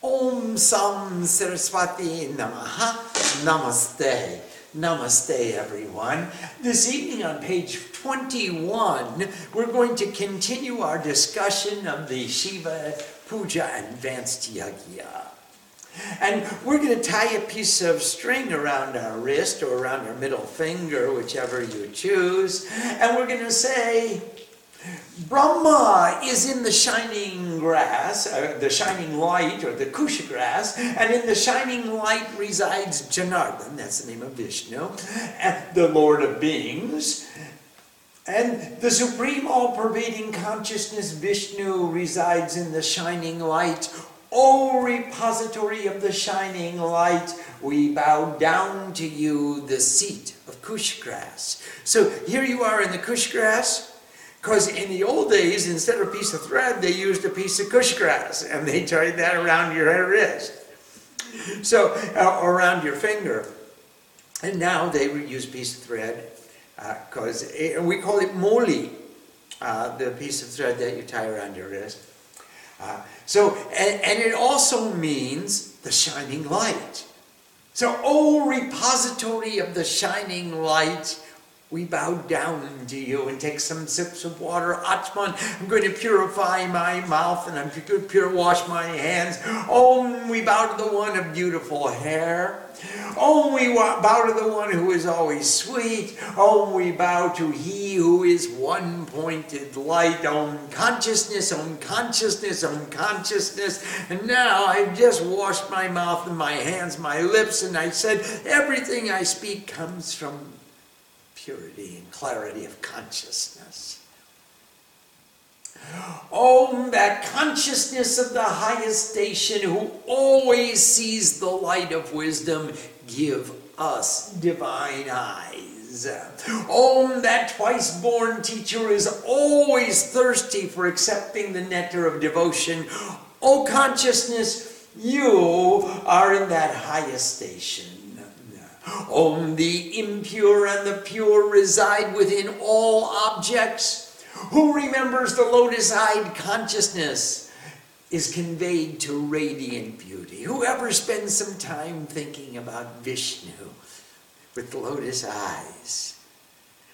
Om Sam Saraswati Namaha. Namaste. Namaste, everyone. This evening on page 21, we're going to continue our discussion of the Shiva Puja Advanced Yagya. And we're going to tie a piece of string around our wrist or around our middle finger, whichever you choose, and we're going to say, Brahma is in the shining grass, uh, the shining light, or the kusha grass, and in the shining light resides Janardhan, that's the name of Vishnu, the Lord of beings. And the supreme all pervading consciousness, Vishnu, resides in the shining light. O repository of the shining light, we bow down to you, the seat of kush grass. So here you are in the kush grass. Because in the old days, instead of a piece of thread, they used a piece of kush grass and they tied that around your wrist. So, uh, around your finger. And now they use a piece of thread because uh, we call it moli, uh, the piece of thread that you tie around your wrist. Uh, so, and, and it also means the shining light. So, oh, repository of the shining light, we bow down to you and take some sips of water. Atman, I'm going to purify my mouth and I'm going to pure wash my hands. Om, we bow to the one of beautiful hair. Om, we bow to the one who is always sweet. Om, we bow to he who is one pointed light. Om, consciousness, om, consciousness, om, consciousness. And now I've just washed my mouth and my hands, my lips, and I said, everything I speak comes from purity and clarity of consciousness. Oh, that consciousness of the highest station who always sees the light of wisdom, give us divine eyes. Oh, that twice born teacher is always thirsty for accepting the nectar of devotion. Oh, consciousness, you are in that highest station. Om the impure and the pure reside within all objects. Who remembers the lotus eyed consciousness is conveyed to radiant beauty. Whoever spends some time thinking about Vishnu with lotus eyes,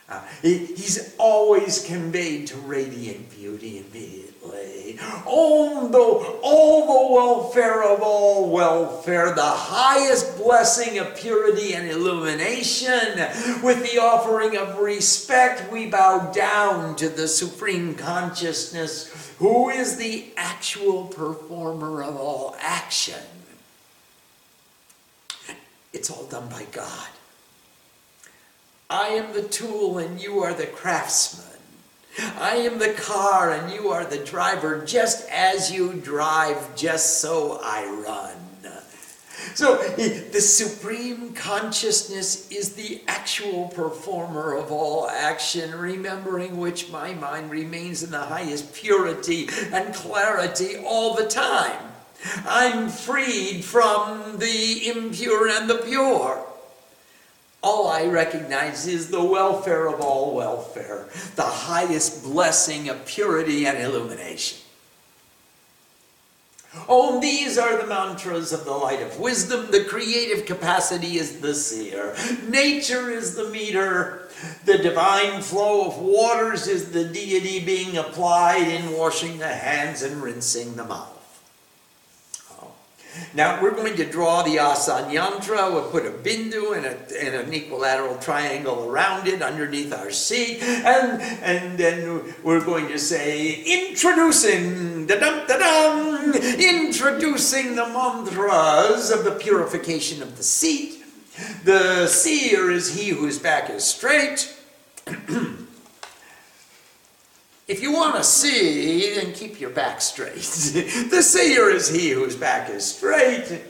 uh, he, he's always conveyed to radiant beauty immediately. On the, all the welfare of all welfare, the highest blessing of purity and illumination. With the offering of respect, we bow down to the Supreme Consciousness, who is the actual performer of all action. It's all done by God. I am the tool and you are the craftsman. I am the car and you are the driver. Just as you drive, just so I run. So the supreme consciousness is the actual performer of all action, remembering which my mind remains in the highest purity and clarity all the time. I'm freed from the impure and the pure. All I recognize is the welfare of all welfare, the highest blessing of purity and illumination. Oh, these are the mantras of the light of wisdom. The creative capacity is the seer. Nature is the meter. The divine flow of waters is the deity being applied in washing the hands and rinsing the mouth. Now we're going to draw the Asan Yantra. We'll put a bindu and, a, and an equilateral triangle around it underneath our seat. And, and then we're going to say, introducing, da-dum, da-dum, introducing the mantras of the purification of the seat. The seer is he whose back is straight. If you want to see, then keep your back straight. the seer is he whose back is straight.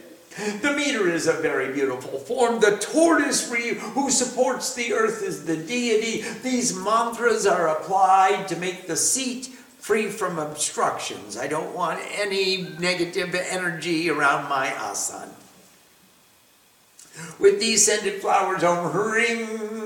The meter is a very beautiful form. The tortoise who supports the earth is the deity. These mantras are applied to make the seat free from obstructions. I don't want any negative energy around my asan. With these scented flowers, Om Ring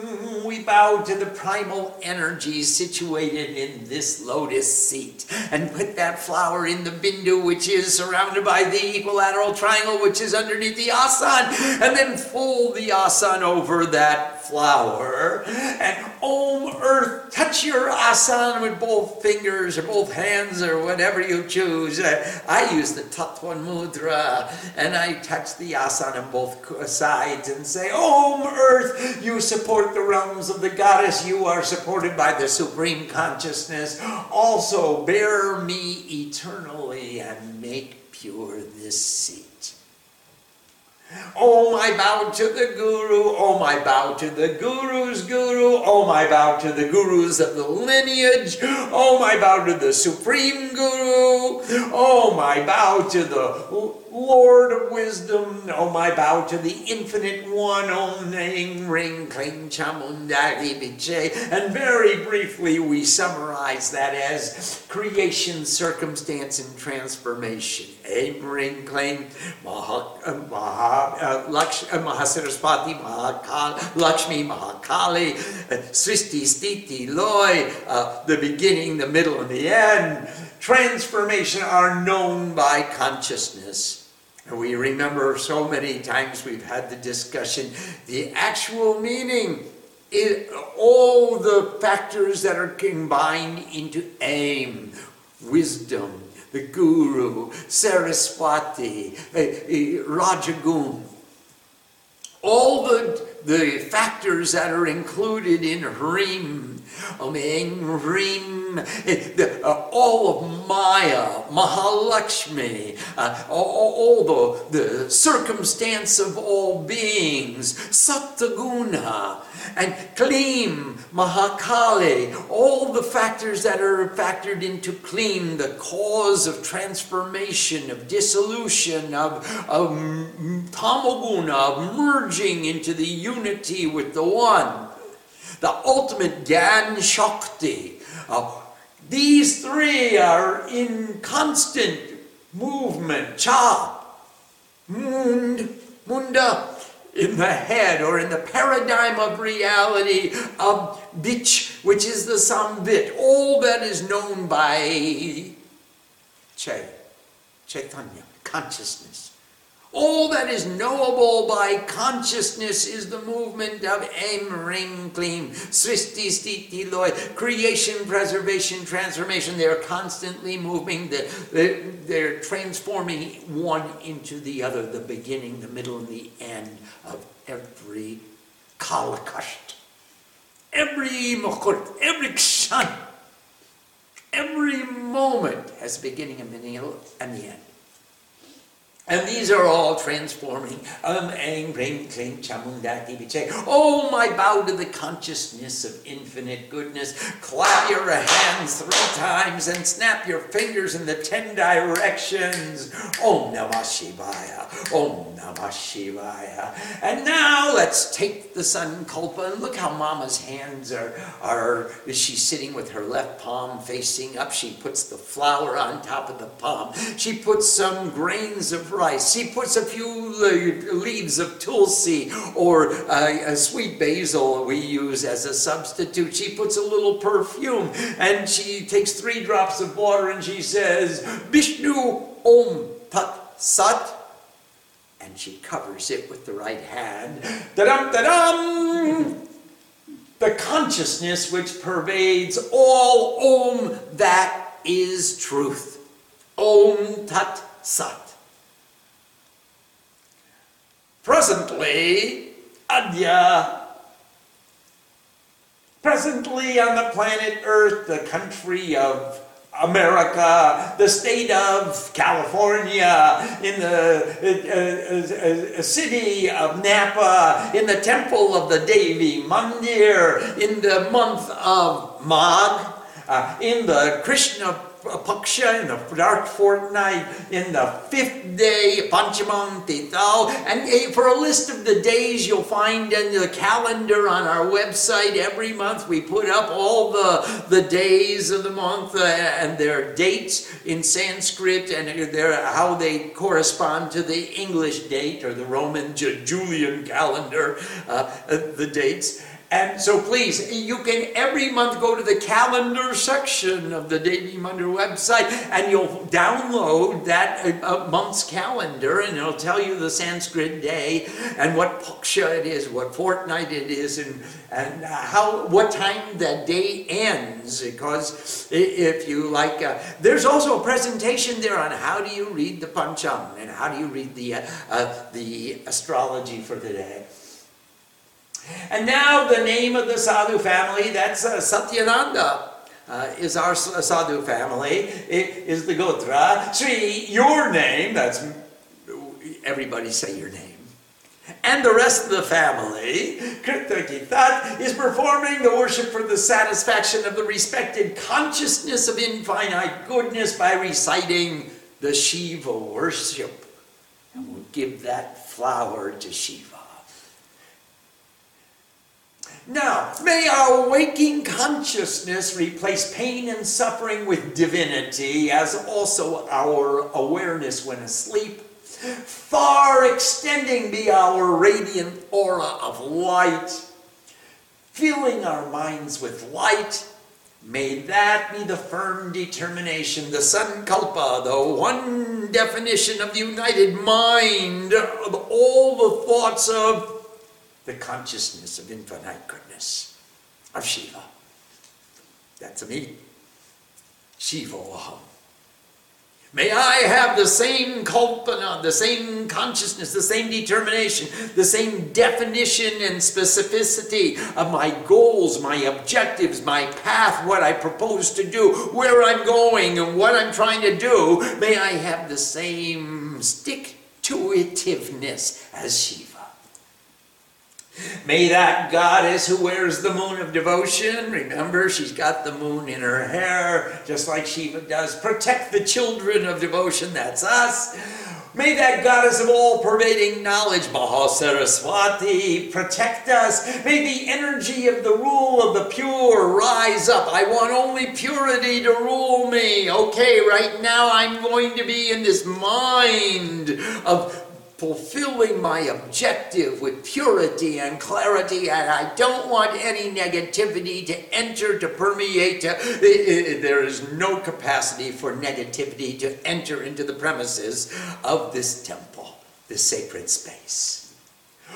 we bow to the primal energy situated in this lotus seat and put that flower in the bindu, which is surrounded by the equilateral triangle, which is underneath the asan, and then fold the asan over that flower. And Om Earth, touch your asan with both fingers or both hands or whatever you choose. Uh, I use the Tattva Mudra and I touch the asan on both sides and say, Om Earth, you support the realms of the goddess. You are supported by the Supreme Consciousness. Also, bear me eternally and make pure this seat. Oh, my bow to the Guru. Oh, my bow to the Guru's Guru. Oh, my bow to the Gurus of the lineage. Oh, my bow to the Supreme Guru. Oh, my bow to the Lord of wisdom, oh my bow to the infinite one, Om Ning Ring Kling Chamundari Biche. And very briefly, we summarize that as creation, circumstance, and transformation. Aim Ring Kling Maha, uh, uh, uh, Mahakal, Lakshmi, Mahakali, uh, Sristi, Stiti, Loy, the beginning, the middle, and the end. Transformation are known by consciousness. We remember so many times we've had the discussion, the actual meaning all the factors that are combined into aim, wisdom, the guru, Saraswati, eh, eh, Rajagun. All the, the factors that are included in Hrim, Hrim the, uh, all of Maya, Mahalakshmi, uh, all, the, the circumstance of all beings, Sattvaguna, and Klim, Mahakali, all the factors that are factored into Klim, the cause of transformation, of dissolution, of, of Tamaguna, of merging into the unity with the One. The ultimate Gyan Shakti, uh, these three are in constant movement. Cha, mund, munda, in the head or in the paradigm of reality of bitch, which is the sambit. All that is known by Che, Chaitanya, consciousness. All that is knowable by consciousness is the movement of Em Ring Klim, Sristi Stiti Loy, creation, preservation, transformation. They're constantly moving, they're, they're transforming one into the other, the beginning, the middle, and the end of every kalakasht. Every mukurt, every kshan, every moment has a beginning, a middle, and the end. And these are all transforming. Um, oh, my bow to the consciousness of infinite goodness. Clap your hands three times and snap your fingers in the ten directions. Om Namah Shivaya. Om Namah Shivaya. And now let's take the sankalpa and look how Mama's hands are, are. She's sitting with her left palm facing up. She puts the flower on top of the palm. She puts some grains of rice. She puts a few uh, leaves of tulsi or uh, a sweet basil we use as a substitute. She puts a little perfume and she takes three drops of water and she says, Vishnu Om Tat Sat and she covers it with the right hand. Da-dum, da-dum! The consciousness which pervades all Om that is truth. Om Tat Sat. Presently, Adya, presently on the planet Earth, the country of America, the state of California, in the uh, uh, uh, city of Napa, in the temple of the Devi Mandir, in the month of Magh, uh, in the Krishna Paksha in the dark fortnight, in the fifth day, Panchamam Tithal. And for a list of the days you'll find in the calendar on our website every month, we put up all the, the days of the month uh, and their dates in Sanskrit and their, how they correspond to the English date or the Roman Julian calendar, uh, the dates. And so please, you can every month go to the calendar section of the Devi Mandir website and you'll download that uh, month's calendar and it'll tell you the Sanskrit day and what paksha it is, what fortnight it is, and, and how what time that day ends. Because if you like, uh, there's also a presentation there on how do you read the Panchang and how do you read the, uh, uh the astrology for the day. And now the name of the Sadhu family, that's uh, Satyananda. Uh, is our sadhu family, it is the Gotra. Sri, your name, that's everybody say your name. And the rest of the family, Kritakithat, is performing the worship for the satisfaction of the respected consciousness of infinite goodness by reciting the Shiva worship. And we'll give that flower to Shiva. Now, may our waking consciousness replace pain and suffering with divinity as also our awareness when asleep, far extending be our radiant aura of light, filling our minds with light. May that be the firm determination, the sankalpa, the one definition of the united mind of all the thoughts of the consciousness of infinite goodness of Shiva. That's me. Shiva Aham. May I have the same kalpana, the same consciousness, the same determination, the same definition and specificity of my goals, my objectives, my path, what I propose to do, where I'm going, and what I'm trying to do. May I have the same stick to itiveness as Shiva. May that goddess who wears the moon of devotion, remember she's got the moon in her hair, just like Shiva does, protect the children of devotion, that's us. May that goddess of all pervading knowledge, Mahasaraswati, protect us. May the energy of the rule of the pure rise up. I want only purity to rule me. Okay, right now I'm going to be in this mind of fulfilling my objective with purity and clarity, and I don't want any negativity to enter, to permeate. There is no capacity for negativity to enter into the premises of this temple, this sacred space.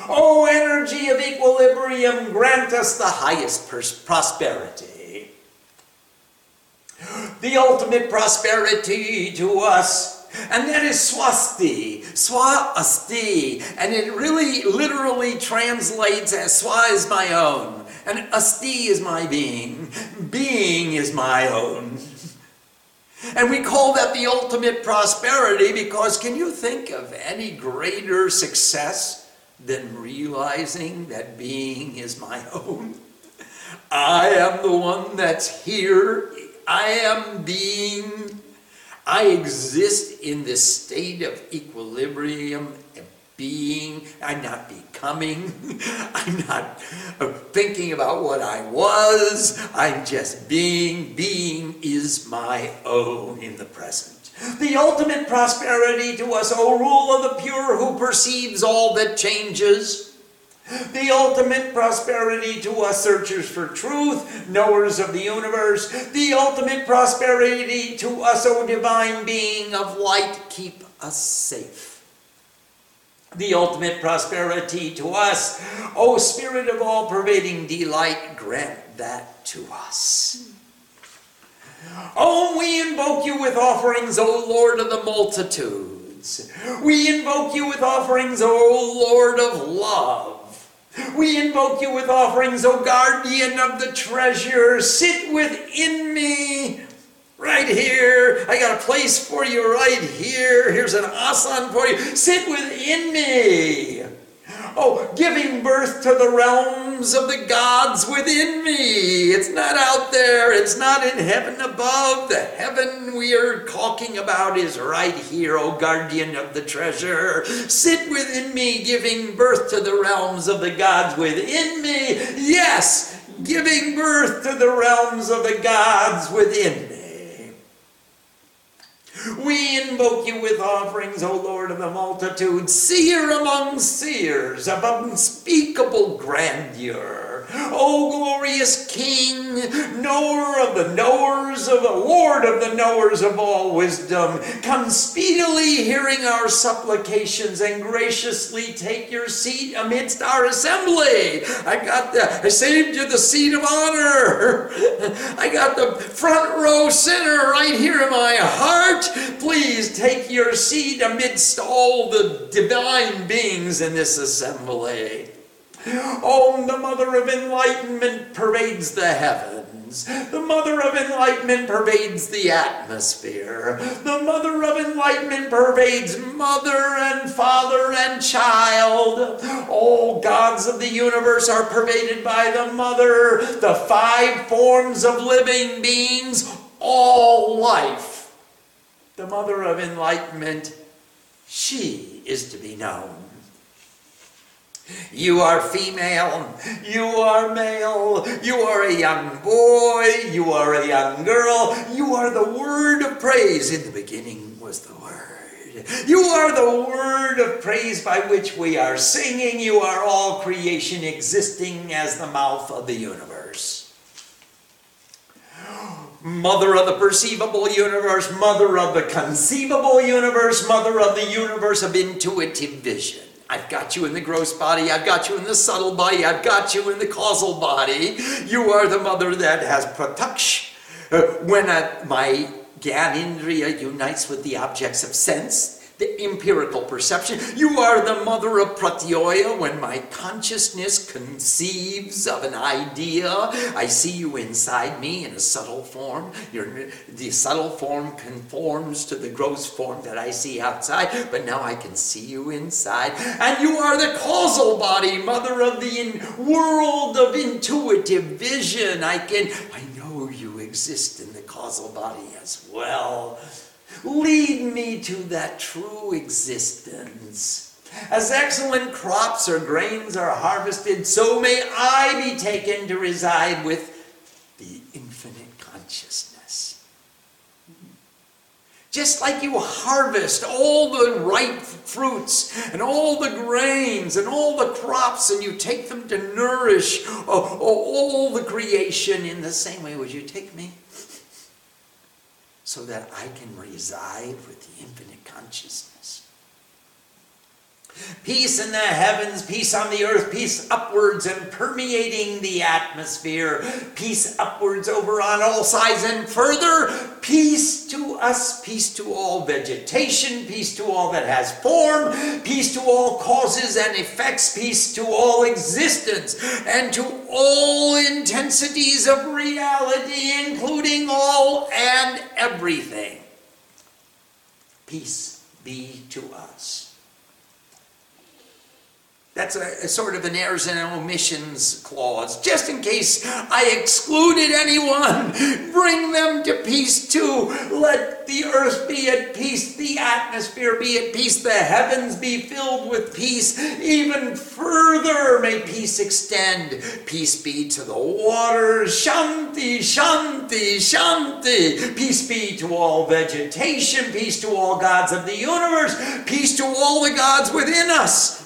Oh, energy of equilibrium, grant us the highest prosperity. The ultimate prosperity to us and that is swasti, swa-asti. And it really literally translates as swa is my own, and asti is my being. Being is my own. And we call that the ultimate prosperity because can you think of any greater success than realizing that being is my own? I am the one that's here. I am being I exist in this state of equilibrium, and being. I'm not becoming. I'm not thinking about what I was. I'm just being. Being is my own in the present. The ultimate prosperity to us, O rule of the pure who perceives all that changes the ultimate prosperity to us searchers for truth, knowers of the universe. The ultimate prosperity to us, O divine being of light, keep us safe. The ultimate prosperity to us, O spirit of all pervading delight, grant that to us. Oh, we invoke you with offerings, O Lord of the multitudes. We invoke you with offerings, O Lord of love. We invoke you with offerings, O guardian of the treasure. Sit within me right here. I got a place for you right here. Here's an asan for you. Sit within me. Oh, giving birth to the realms of the gods within me. It's not out there, it's not in heaven above. The heaven we are talking about is right here, O guardian of the treasure. Sit within me, giving birth to the realms of the gods within me. Yes, giving birth to the realms of the gods within me. We invoke you with offerings, O Lord of the multitude, seer among seers, of unspeakable grandeur. O glorious King, knower of the knowers of the Lord of the knowers of all wisdom, come speedily hearing our supplications and graciously take your seat amidst our assembly. I got the, I saved you the seat of honor. I got the front row center right here in my heart. Please take your seat amidst all the divine beings in this assembly. Oh, the mother of enlightenment pervades the heavens. The mother of enlightenment pervades the atmosphere. The mother of enlightenment pervades mother and father and child. All gods of the universe are pervaded by the mother. The five forms of living beings, all life. The mother of enlightenment, she is to be known. You are female, you are male, you are a young boy, you are a young girl, you are the word of praise. In the beginning was the word. You are the word of praise by which we are singing. You are all creation existing as the mouth of the universe. Mother of the perceivable universe, mother of the conceivable universe, mother of the universe of intuitive vision. I've got you in the gross body. I've got you in the subtle body. I've got you in the causal body. You are the mother that has prataksh. Uh, when my Gyanindriya unites with the objects of sense, the empirical perception. You are the mother of pratyoya when my consciousness conceives of an idea. I see you inside me in a subtle form. Your, the subtle form conforms to the gross form that I see outside, but now I can see you inside. And you are the causal body, mother of the in, world of intuitive vision. I can, I know you exist in the causal body as well. Lead me to that true existence. As excellent crops or grains are harvested, so may I be taken to reside with the infinite consciousness. Just like you harvest all the ripe fruits and all the grains and all the crops, and you take them to nourish uh, all the creation in the same way, would you take me? So that I can reside with the infinite consciousness. Peace in the heavens, peace on the earth, peace upwards and permeating the atmosphere, peace upwards over on all sides and further, peace to us, peace to all vegetation, peace to all that has form, peace to all causes and effects, peace to all existence, and to all intensities of reality, including all and everything. Peace be to us. That's a, a, sort of an errors and omissions clause. Just in case I excluded anyone, bring them to peace too. Let the earth be at peace, the atmosphere be at peace, the heavens be filled with peace. Even further, may peace extend. Peace be to the waters. Shanti, Shanti, Shanti. Peace be to all vegetation. Peace to all gods of the universe. Peace to all the gods within us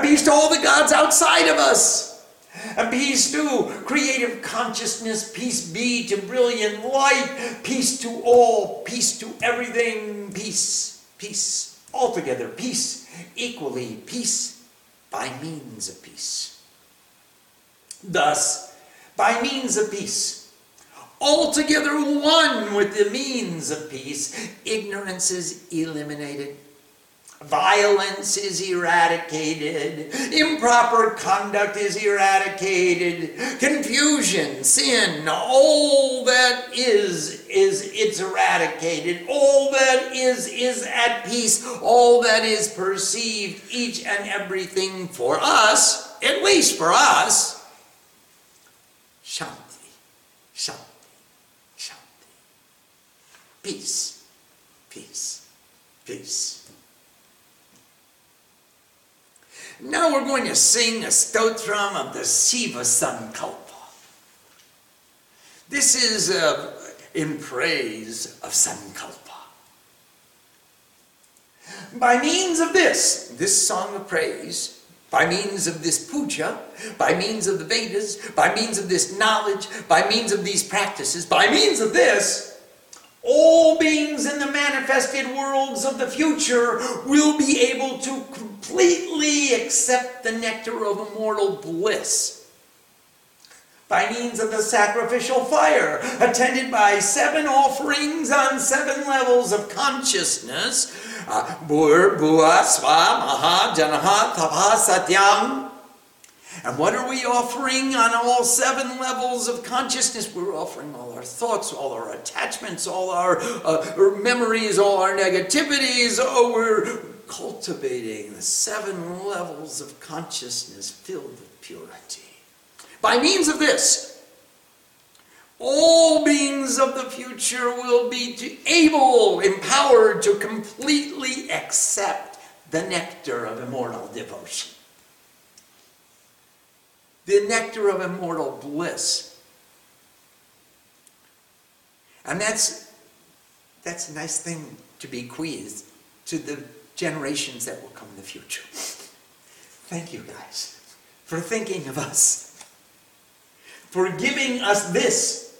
peace to all the gods outside of us. And peace to creative consciousness, peace be to brilliant light, peace to all, peace to everything, peace, peace, altogether, peace, equally, peace by means of peace. Thus, by means of peace, altogether one with the means of peace, ignorance is eliminated Violence is eradicated. Improper conduct is eradicated. Confusion, sin, all that is, is it's eradicated. All that is, is at peace. All that is perceived, each and everything for us, at least for us, Shanti, Shanti, Shanti. Peace, peace, peace. Now we're going to sing a stotram of the Shiva Sankalpa. This is uh, in praise of Sankalpa. By means of this, this song of praise, by means of this puja, by means of the Vedas, by means of this knowledge, by means of these practices, by means of this, all beings in the manifested worlds of the future will be able to completely accept the nectar of immortal bliss by means of the sacrificial fire, attended by seven offerings on seven levels of consciousness. Uh, Bur, Bua, Swa, Maha, Janaha, Tapa, Satyam. And what are we offering on all seven levels of consciousness? We're offering all our thoughts, all our attachments, all our, uh, memories, all our negativities. Oh, we're cultivating the seven levels of consciousness filled with purity. By means of this, all beings of the future will be able, empowered to completely accept the nectar of immortal devotion. The nectar of immortal bliss. And that's, that's a nice thing to bequeath to the generations that will come in the future. Thank you guys for thinking of us for giving us this.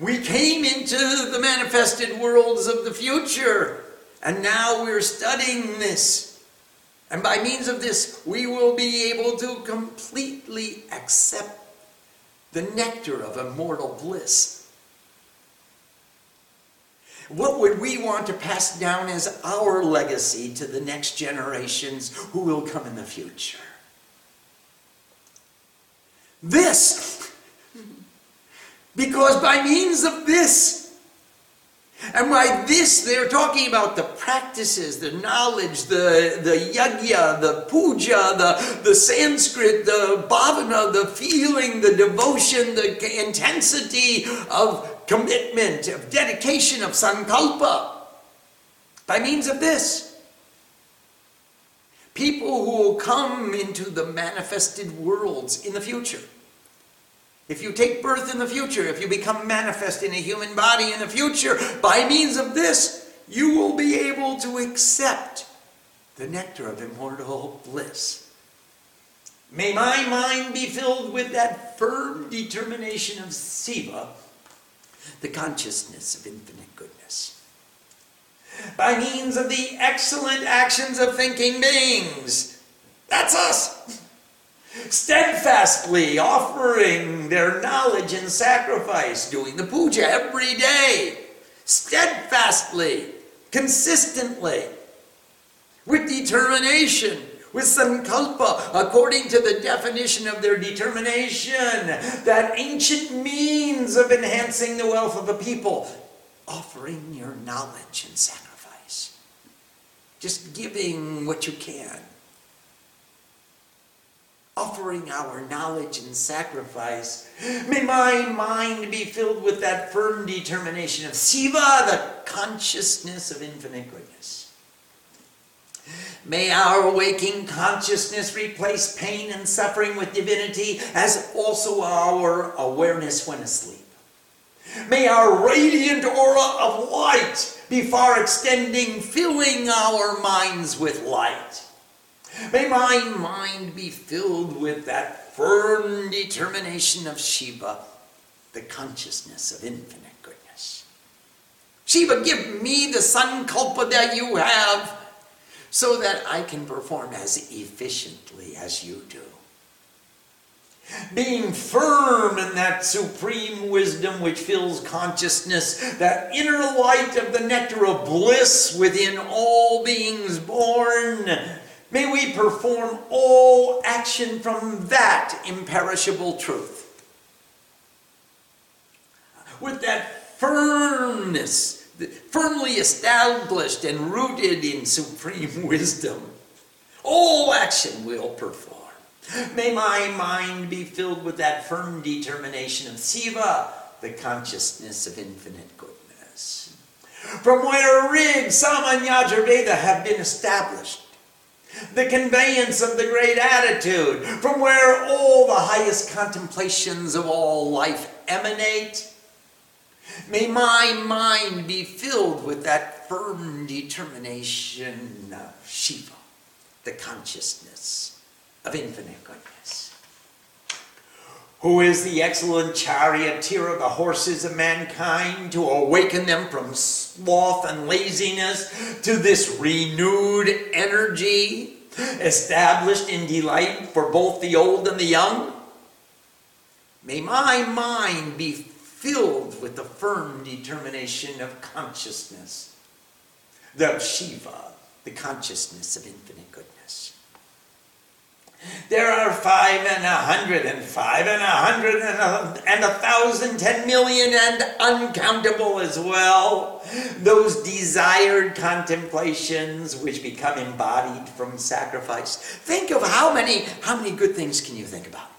We came into the manifested worlds of the future, and now we're studying this. And by means of this, we will be able to completely accept the nectar of immortal bliss. What would we want to pass down as our legacy to the next generations who will come in the future? This because by means of this, and by this, they're talking about the practices, the knowledge, the, the yajna, the puja, the, the Sanskrit, the bhavana, the feeling, the devotion, the intensity of commitment, of dedication, of sankalpa. By means of this, people who will come into the manifested worlds in the future if you take birth in the future, if you become manifest in a human body in the future, by means of this, you will be able to accept the nectar of immortal bliss. May my mind be filled with that firm determination of Siva, the consciousness of infinite goodness. By means of the excellent actions of thinking beings, that's us steadfastly offering their knowledge and sacrifice, doing the puja every day, steadfastly, consistently, with determination, with sankalpa, according to the definition of their determination, that ancient means of enhancing the wealth of a people, offering your knowledge and sacrifice, just giving what you can offering our knowledge and sacrifice. May my mind be filled with that firm determination of Siva, the consciousness of infinite goodness. May our waking consciousness replace pain and suffering with divinity as also our awareness when asleep. May our radiant aura of light be far extending, filling our minds with light. May my mind be filled with that firm determination of Shiva, the consciousness of infinite goodness. Shiva, give me the sankalpa that you have so that I can perform as efficiently as you do. Being firm in that supreme wisdom which fills consciousness, that inner light of the nectar of bliss within all beings born, May we perform all action from that imperishable truth. With that firmness, firmly established and rooted in supreme wisdom, all action we'll perform. May my mind be filled with that firm determination of Siva, the consciousness of infinite goodness. From where Rig, Sama, and have been established, the conveyance of the great attitude, from where all the highest contemplations of all life emanate. May my mind be filled with that firm determination of Shiva, the consciousness of infinite goodness. Who is the excellent charioteer of the horses of mankind to awaken them from sloth and laziness to this renewed energy established in delight for both the old and the young? May my mind be filled with the firm determination of consciousness, the Shiva, the consciousness of infinite goodness. There are five and a hundred and five and a hundred and a, and a thousand, ten million and uncountable as well. Those desired contemplations which become embodied from sacrifice. Think of how many, how many good things can you think about?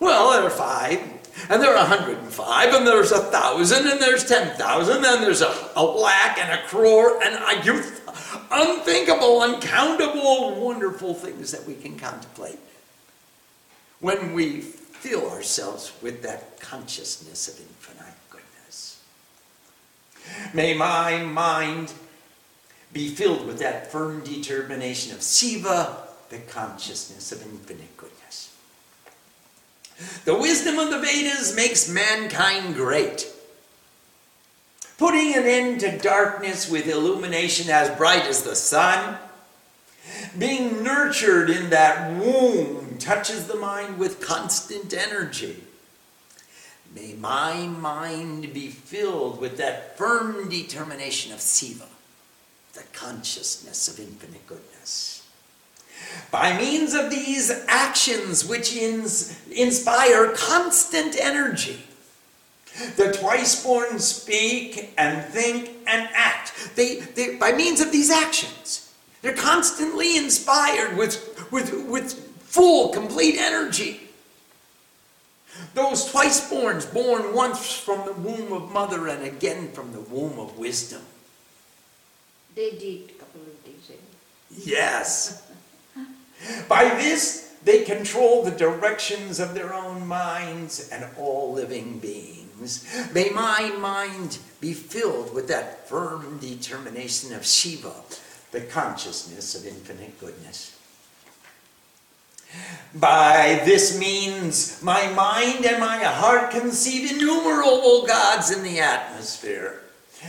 Well, there are five, and there are a 105, and there's a thousand, and there's 10,000, and there's a, a lakh, and a crore, and a youth. Unthinkable, uncountable, wonderful things that we can contemplate when we fill ourselves with that consciousness of infinite goodness. May my mind be filled with that firm determination of Shiva, the consciousness of infinite goodness. The wisdom of the Vedas makes mankind great, putting an end to darkness with illumination as bright as the sun. Being nurtured in that womb touches the mind with constant energy. May my mind be filled with that firm determination of Siva, the consciousness of infinite goodness. By means of these actions which ins- inspire constant energy, the twice born speak and think and act. They, they, by means of these actions, they're constantly inspired with, with, with full, complete energy. Those twice borns, born once from the womb of mother and again from the womb of wisdom. They did a couple of days ago. Yes. By this, they control the directions of their own minds and all living beings. May my mind be filled with that firm determination of Shiva, the consciousness of infinite goodness. By this means, my mind and my heart conceive innumerable gods in the atmosphere,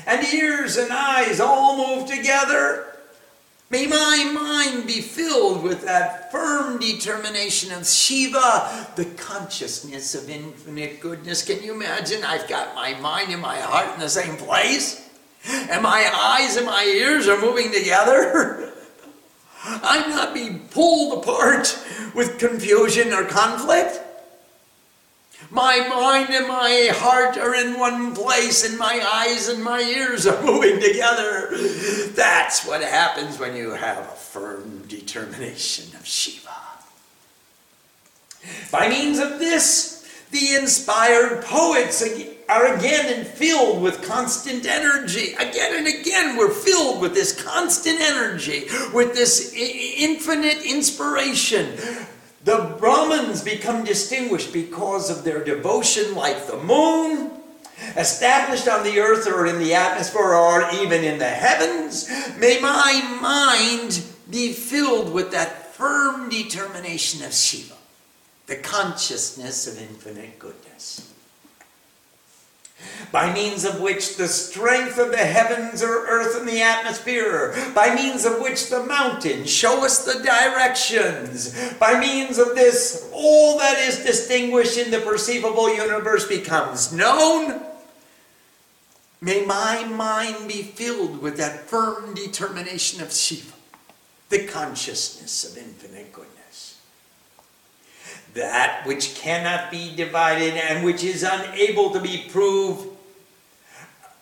and ears and eyes all move together May my mind be filled with that firm determination of Shiva, the consciousness of infinite goodness. Can you imagine? I've got my mind and my heart in the same place, and my eyes and my ears are moving together. I'm not being pulled apart with confusion or conflict. My mind and my heart are in one place, and my eyes and my ears are moving together. That's what happens when you have a firm determination of Shiva. By means of this, the inspired poets are again filled with constant energy. Again and again, we're filled with this constant energy, with this infinite inspiration. The Brahmins become distinguished because of their devotion, like the moon, established on the earth or in the atmosphere or even in the heavens. May my mind be filled with that firm determination of Shiva, the consciousness of infinite goodness by means of which the strength of the heavens or earth and the atmosphere, by means of which the mountains show us the directions, by means of this, all that is distinguished in the perceivable universe becomes known. May my mind be filled with that firm determination of Shiva, the consciousness of infinite goodness that which cannot be divided and which is unable to be proved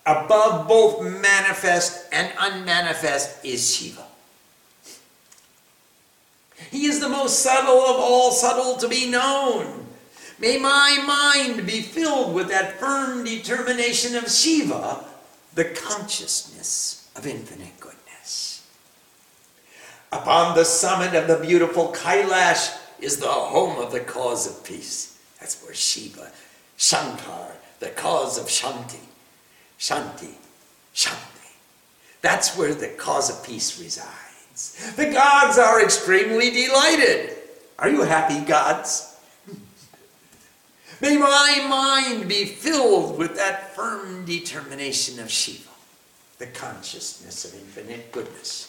above both manifest and unmanifest is Shiva. He is the most subtle of all subtle to be known. May my mind be filled with that firm determination of Shiva, the consciousness of infinite goodness. Upon the summit of the beautiful Kailash is the home of the cause of peace. That's where Shiva, Shankar, the cause of Shanti, Shanti, Shanti. That's where the cause of peace resides. The gods are extremely delighted. Are you happy, gods? May my mind be filled with that firm determination of Shiva, the consciousness of infinite goodness.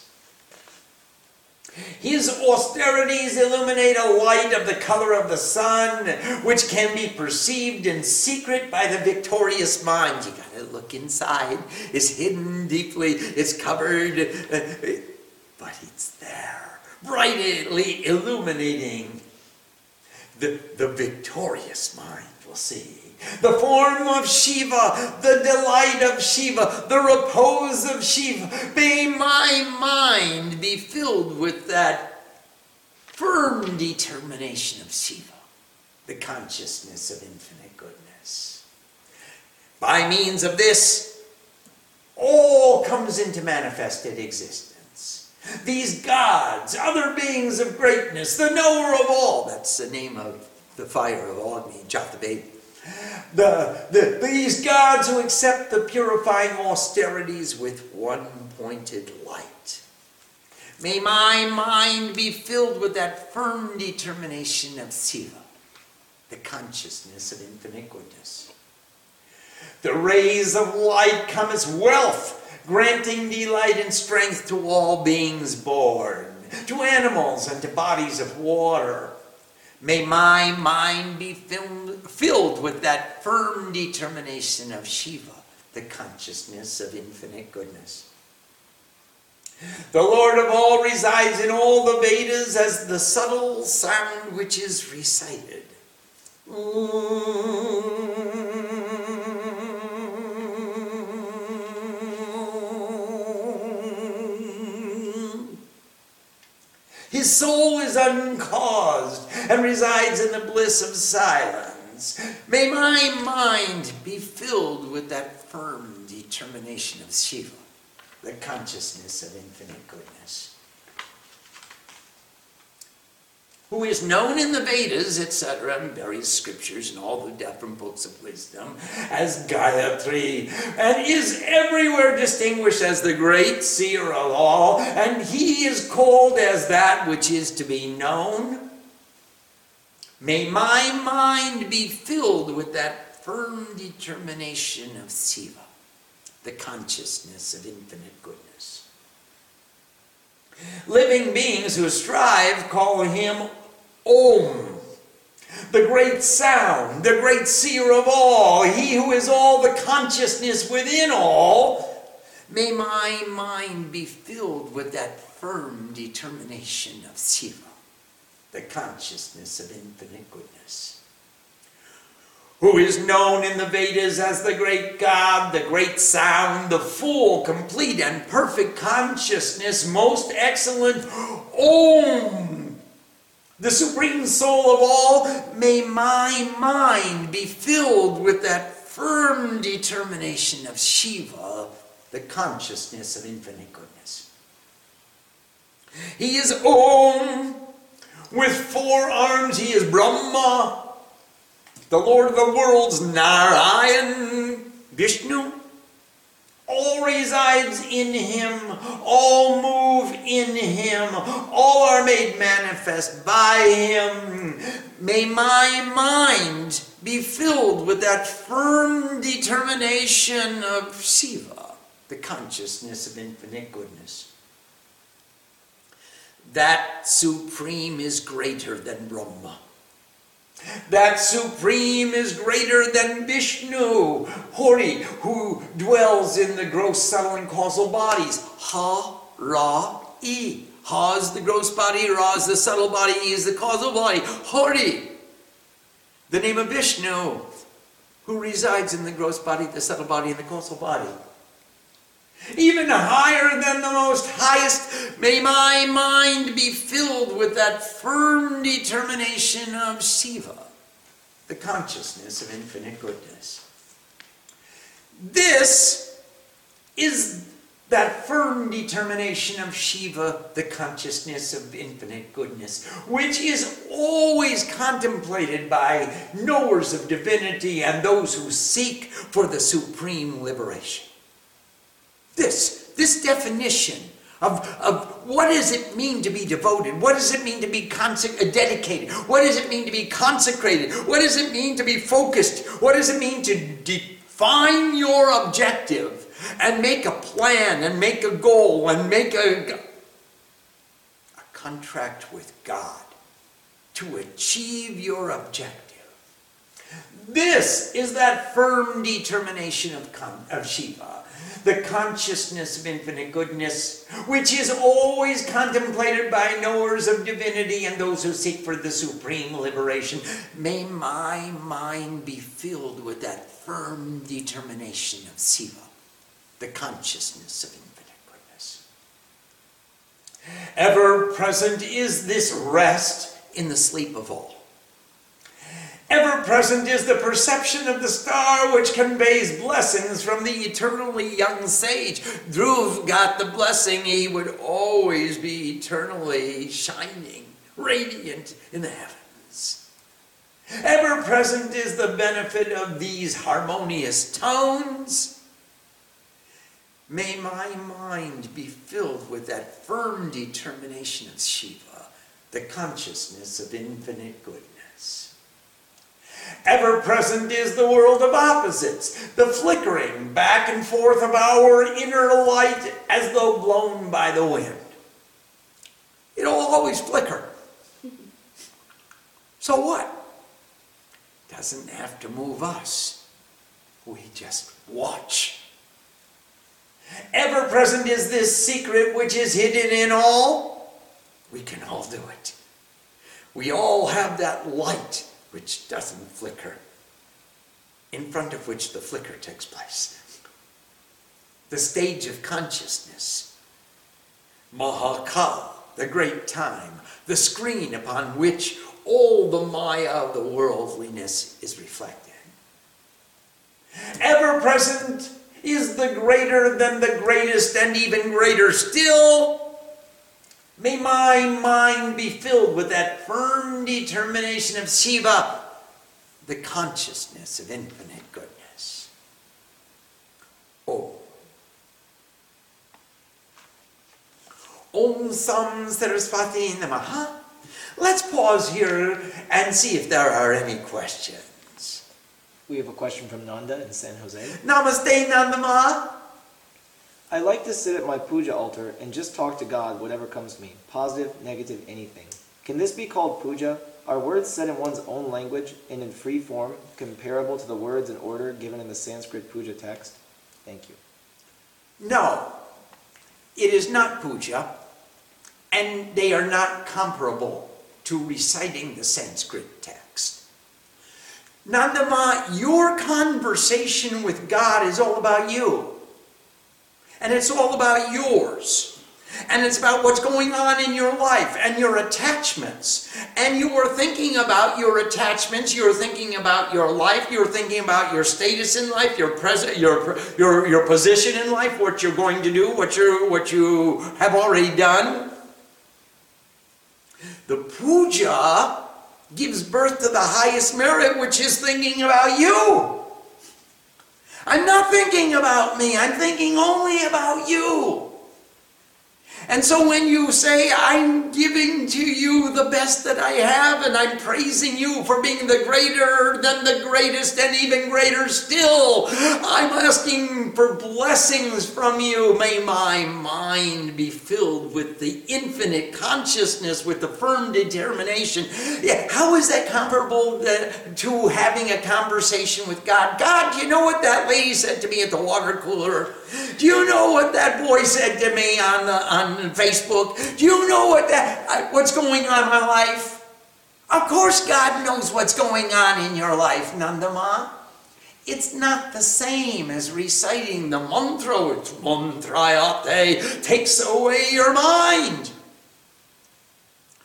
His austerities illuminate a light of the color of the sun, which can be perceived in secret by the victorious mind. You gotta look inside. It's hidden deeply, it's covered, uh, but it's there, brightly illuminating the, the victorious mind We'll see. The form of Shiva, the delight of Shiva, the repose of Shiva. May my mind be filled with that firm determination of Shiva, the consciousness of infinite goodness. By means of this, all comes into manifested existence. These gods, other beings of greatness, the knower of all, that's the name of the fire of Agni, Jathabed the, the, these gods who accept the purifying austerities with one pointed light. May my mind be filled with that firm determination of Siva, the consciousness of infinite goodness. The rays of light come as wealth, granting delight and strength to all beings born, to animals and to bodies of water May my mind be filled with that firm determination of Shiva, the consciousness of infinite goodness. The Lord of all resides in all the Vedas as the subtle sound which is recited. His soul is uncaused and resides in the bliss of silence. May my mind be filled with that firm determination of Shiva, the consciousness of infinite goodness. Who is known in the Vedas, etc., and various scriptures and all the different books of wisdom as Gayatri, and is everywhere distinguished as the great seer of all, and he is called as that which is to be known May my mind be filled with that firm determination of Siva, the consciousness of infinite goodness. Living beings who strive call him Om, the great sound, the great seer of all, he who is all the consciousness within all. May my mind be filled with that firm determination of Siva the consciousness of infinite goodness. Who is known in the Vedas as the great God, the great sound, the full, complete, and perfect consciousness, most excellent Om, the supreme soul of all, may my mind be filled with that firm determination of Shiva, the consciousness of infinite goodness. He is Om, with four arms, he is Brahma, the Lord of the worlds, Narayan, Vishnu. All resides in him, all move in him, all are made manifest by him. May my mind be filled with that firm determination of Shiva, the consciousness of infinite goodness that supreme is greater than Brahma. That supreme is greater than Vishnu, Hori, who dwells in the gross, subtle, and causal bodies. Ha, Ra, E. Ha is the gross body, Ra is the subtle body, E is the causal body. Hori, the name of Vishnu, who resides in the gross body, the subtle body, and the causal body even higher than the most highest. May my mind be filled with that firm determination of Shiva, the consciousness of infinite goodness. This is that firm determination of Shiva, the consciousness of infinite goodness, which is always contemplated by knowers of divinity and those who seek for the supreme liberation. This, this definition of, of what does it mean to be devoted? What does it mean to be consec- uh, dedicated? What does it mean to be consecrated? What does it mean to be focused? What does it mean to define your objective and make a plan and make a goal and make a, a contract with God to achieve your objective? This is that firm determination of, of Shiva, the consciousness of infinite goodness, which is always contemplated by knowers of divinity and those who seek for the supreme liberation. May my mind be filled with that firm determination of Siva, the consciousness of infinite goodness. Ever present is this rest in the sleep of all. Ever present is the perception of the star which conveys blessings from the eternally young sage. Dhruv got the blessing he would always be eternally shining, radiant in the heavens. Ever present is the benefit of these harmonious tones. May my mind be filled with that firm determination of Shiva, the consciousness of infinite goodness. Ever present is the world of opposites, the flickering back and forth of our inner light as though blown by the wind. It'll always flicker. So what? Doesn't have to move us. We just watch. Ever present is this secret which is hidden in all. We can all do it. We all have that light which doesn't flicker, in front of which the flicker takes place. The stage of consciousness, Mahakal, the great time, the screen upon which all the Maya of the worldliness is reflected. Ever present is the greater than the greatest and even greater still May my mind be filled with that firm determination of Shiva, the consciousness of infinite goodness. Oh. Om Sam Saraswati Namaha. Let's pause here and see if there are any questions. We have a question from Nanda in San Jose. Namaste Nandama. I like to sit at my puja altar and just talk to God, whatever comes to me, positive, negative, anything. Can this be called puja? Are words said in one's own language and in free form comparable to the words and order given in the Sanskrit puja text? Thank you. No, it is not puja, and they are not comparable to reciting the Sanskrit text. Nandama, your conversation with God is all about you. And it's all about yours. And it's about what's going on in your life and your attachments. And you are thinking about your attachments, you're thinking about your life, you're thinking about your status in life, your present your your your position in life, what you're going to do, what you what you have already done. The puja gives birth to the highest merit, which is thinking about you. I'm not thinking about me, I'm thinking only about you. And so when you say, I'm giving to you the best that I have, and I'm praising you for being the greater than the greatest and even greater still, I'm asking for blessings from you. May my mind be filled with the infinite consciousness, with the firm determination. Yeah, how is that comparable uh, to having a conversation with God? God, you know what that lady said to me at the water cooler? Do you know what that boy said to me on, the, on Facebook? Do you know what that, what's going on in my life? Of course God knows what's going on in your life, Nandama. It's not the same as reciting the mantra. It's mantrayate, takes away your mind.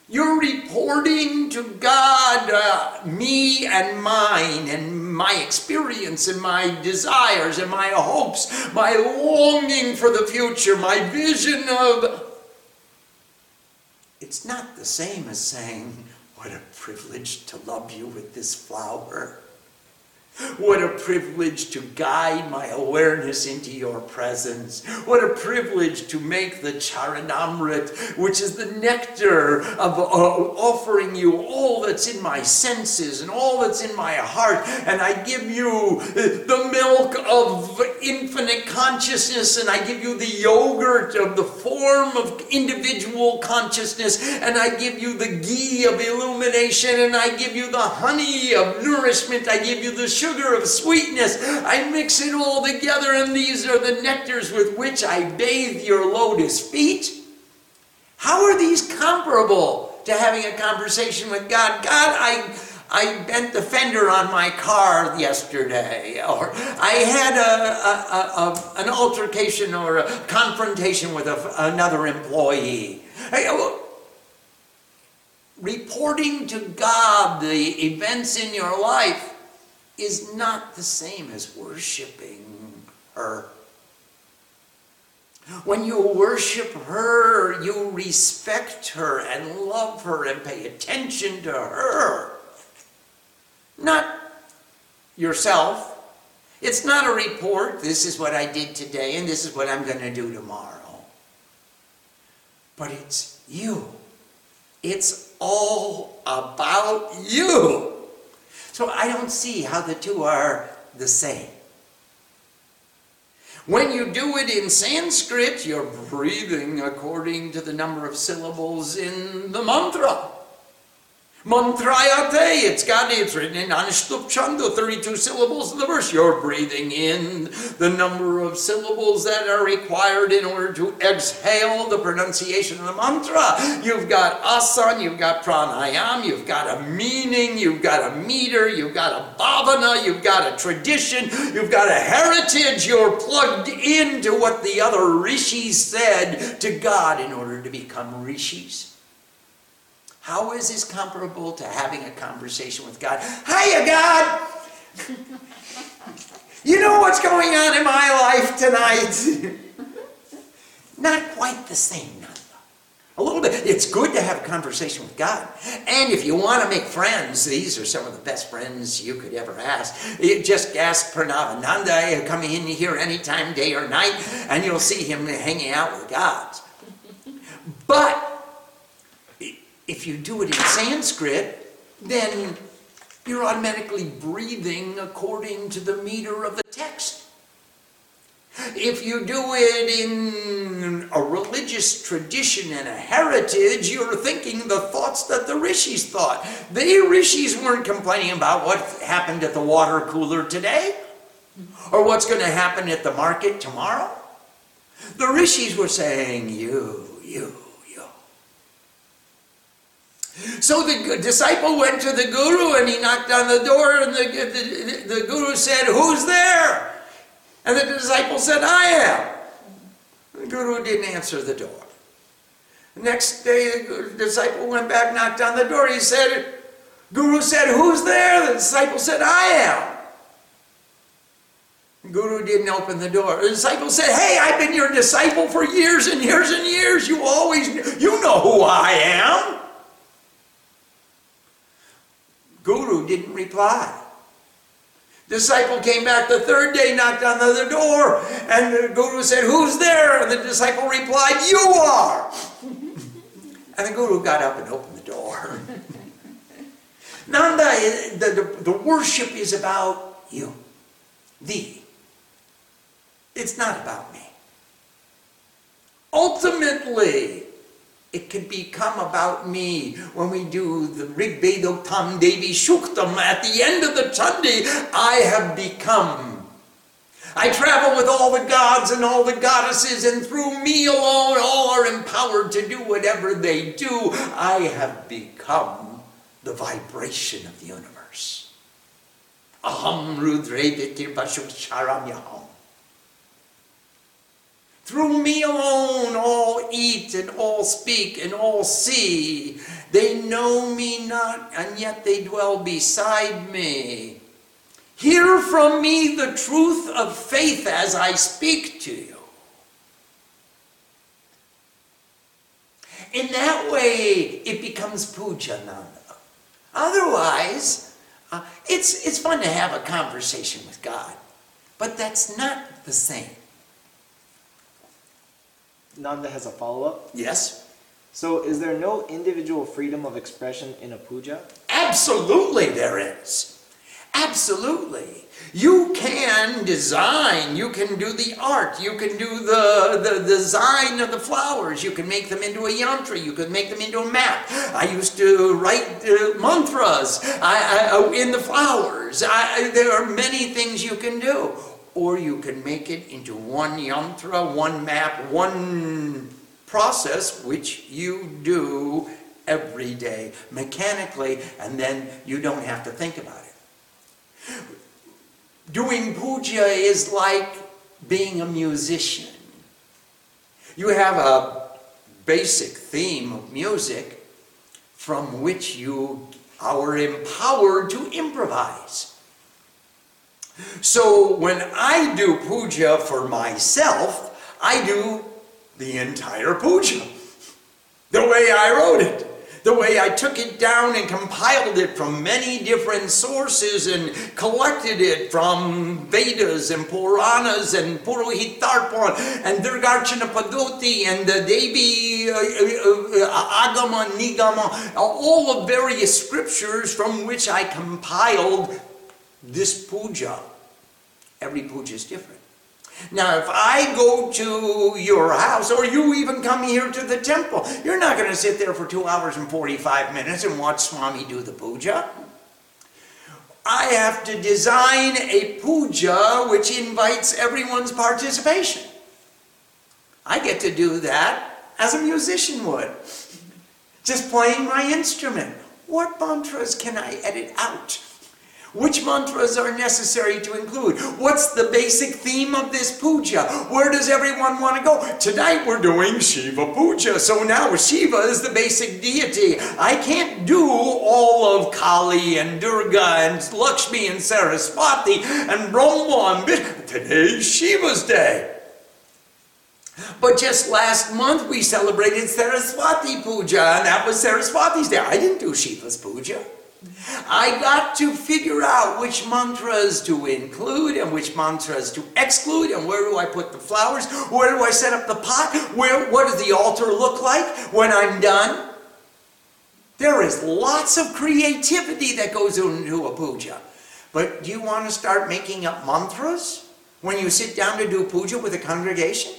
You're reporting to God uh, me and mine and my experience and my desires and my hopes, my longing for the future, my vision of. It's not the same as saying, What a privilege to love you with this flower. What a privilege to guide my awareness into your presence. What a privilege to make the Charanamrit, which is the nectar of uh, offering you all that's in my senses and all that's in my heart. And I give you uh, the milk of infinite consciousness, and I give you the yogurt of the form of individual consciousness, and I give you the ghee of illumination, and I give you the honey of nourishment, I give you the sugar of sweetness. I mix it all together, and these are the nectars with which I bathe your lotus feet. How are these comparable to having a conversation with God? God, I. I bent the fender on my car yesterday, or I had a, a, a, an altercation or a confrontation with another employee. Oh, reporting to God the events in your life is not the same as worshiping her. When you worship her, you respect her and love her and pay attention to her, not yourself. It's not a report, this is what I did today and this is what I'm going to do tomorrow. But it's you. It's all about you. So I don't see how the two are the same. When you do it in Sanskrit, you're breathing according to the number of syllables in the mantra. Mantrayate, it's it's written in Anushtup Chanda, 32 syllables in the verse. You're breathing in the number of syllables that are required in order to exhale the pronunciation of the mantra. You've got asan, you've got pranayam, you've got a meaning, you've got a meter, you've got a bhavana, you've got a tradition, you've got a heritage. You're plugged into what the other rishis said to God in order to become rishis. How is this comparable to having a conversation with God? Hiya, God! you know what's going on in my life tonight? Not quite the same, a little bit. It's good to have a conversation with God. And if you want to make friends, these are some of the best friends you could ever ask. You just ask Pranavananda, he'll come in here anytime, day or night, and you'll see him hanging out with gods. But if you do it in Sanskrit, then you're automatically breathing according to the meter of the text. If you do it in a religious tradition and a heritage, you're thinking the thoughts that the rishis thought. The rishis weren't complaining about what happened at the water cooler today or what's going to happen at the market tomorrow. The rishis were saying, You, you, so the disciple went to the guru and he knocked on the door, and the, the, the guru said, Who's there? And the disciple said, I am. The guru didn't answer the door. The next day, the disciple went back, knocked on the door. He said, Guru said, Who's there? The disciple said, I am. The guru didn't open the door. The disciple said, Hey, I've been your disciple for years and years and years. You always, you know who I am. Guru didn't reply. Disciple came back the third day, knocked on the other door, and the Guru said, Who's there? And the disciple replied, You are. and the Guru got up and opened the door. Nanda, the, the, the worship is about you, thee. It's not about me. Ultimately, it can become about me when we do the Rigvedoktam Devi Shuktam. At the end of the Chandi, I have become. I travel with all the gods and all the goddesses, and through me alone, all are empowered to do whatever they do. I have become the vibration of the universe. Aham Rudre Charam Yaham. Through me alone all eat and all speak and all see. They know me not, and yet they dwell beside me. Hear from me the truth of faith as I speak to you. In that way, it becomes puja nanda. Otherwise, Uh, it's, it's fun to have a conversation with God, but that's not the same. Nanda has a follow up. Yes? So, is there no individual freedom of expression in a puja? Absolutely, there is. Absolutely. You can design, you can do the art, you can do the, the design of the flowers, you can make them into a yantra, you can make them into a map. I used to write uh, mantras I, I, in the flowers. I, there are many things you can do. Or you can make it into one yantra, one map, one process which you do every day mechanically, and then you don't have to think about it. Doing puja is like being a musician. You have a basic theme of music from which you are empowered to improvise. So when I do puja for myself, I do the entire puja. The way I wrote it. The way I took it down and compiled it from many different sources and collected it from Vedas and Puranas and Purohit Darpan and Durgarchana Paddhati and the Devi uh, uh, uh, Agama Nigama, all the various scriptures from which I compiled this puja. Every puja is different. Now, if I go to your house, or you even come here to the temple, you're not going to sit there for two hours and 45 minutes and watch Swami do the puja. I have to design a puja which invites everyone's participation. I get to do that as a musician would, just playing my instrument. What mantras can I edit out? Which mantras are necessary to include? What's the basic theme of this puja? Where does everyone want to go? Tonight we're doing Shiva puja, so now Shiva is the basic deity. I can't do all of Kali and Durga and Lakshmi and Saraswati and Brahma and Vishnu. Today's Shiva's day. But just last month we celebrated Saraswati Puja, and that was Saraswati's day. I didn't do Shiva's puja. I got to figure out which mantras to include and which mantras to exclude, and where do I put the flowers? Where do I set up the pot? Where, what does the altar look like when I'm done? There is lots of creativity that goes into a puja. But do you want to start making up mantras when you sit down to do puja with a congregation?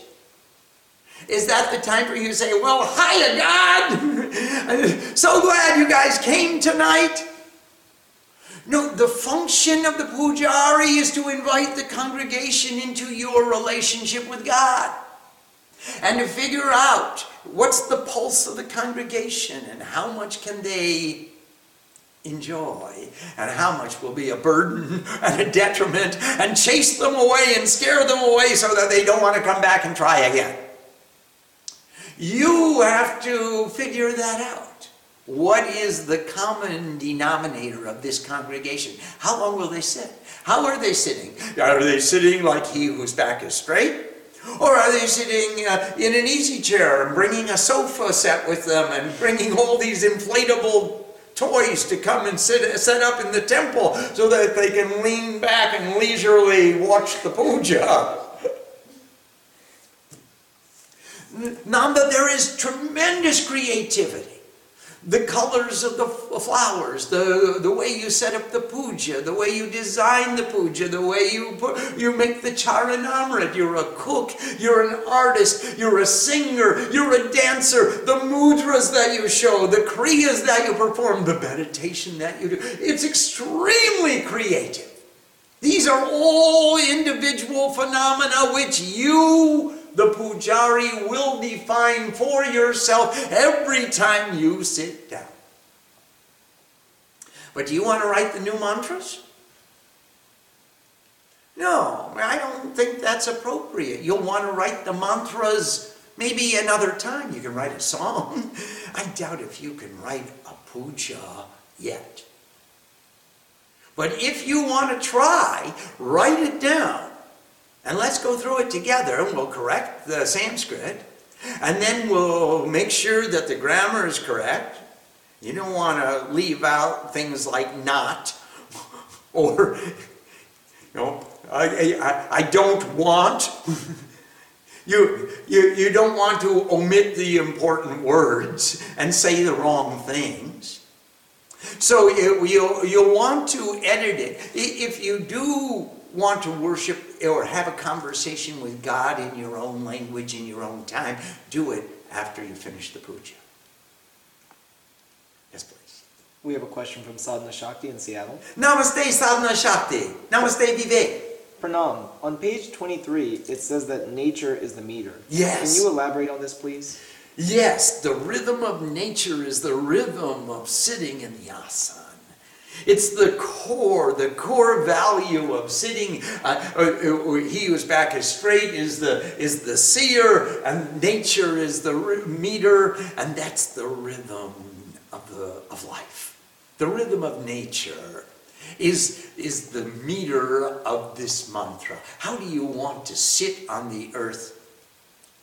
Is that the time for you to say, Well, hiya, God! so glad you guys came tonight. No, the function of the pujari is to invite the congregation into your relationship with God and to figure out what's the pulse of the congregation and how much can they enjoy and how much will be a burden and a detriment and chase them away and scare them away so that they don't want to come back and try again. You have to figure that out. What is the common denominator of this congregation? How long will they sit? How are they sitting? Are they sitting like he whose back is straight? Or are they sitting uh, in an easy chair and bringing a sofa set with them and bringing all these inflatable toys to come and sit set up in the temple so that they can lean back and leisurely watch the puja? Nanda, there is tremendous creativity. The colors of the flowers, the, the way you set up the puja, the way you design the puja, the way you put, you make the charanamrit. You're a cook, you're an artist, you're a singer, you're a dancer. The mudras that you show, the kriyas that you perform, the meditation that you do. It's extremely creative. These are all individual phenomena which you the pujari will define for yourself every time you sit down. But do you want to write the new mantras? No, I don't think that's appropriate. You'll want to write the mantras maybe another time. You can write a song. I doubt if you can write a puja yet. But if you want to try, write it down and let's go through it together and we'll correct the Sanskrit. And then we'll make sure that the grammar is correct. You don't want to leave out things like not or, you know, I, I, I don't want. You, you, you don't want to omit the important words and say the wrong things. So you, you'll, you'll want to edit it. If you do want to worship or have a conversation with God in your own language, in your own time, do it after you finish the puja. Yes, please. We have a question from Sadhana Shakti in Seattle. Namaste Sadhana Shakti. Namaste Vivek. Pranam, on page 23, it says that nature is the meter. Yes. Can you elaborate on this, please? Yes, the rhythm of nature is the rhythm of sitting in the asana. It's the core, the core value of sitting. Uh, uh, uh, he whose back is straight is the is the seer, and nature is the meter, and that's the rhythm of the of life. The rhythm of nature is is the meter of this mantra. How do you want to sit on the earth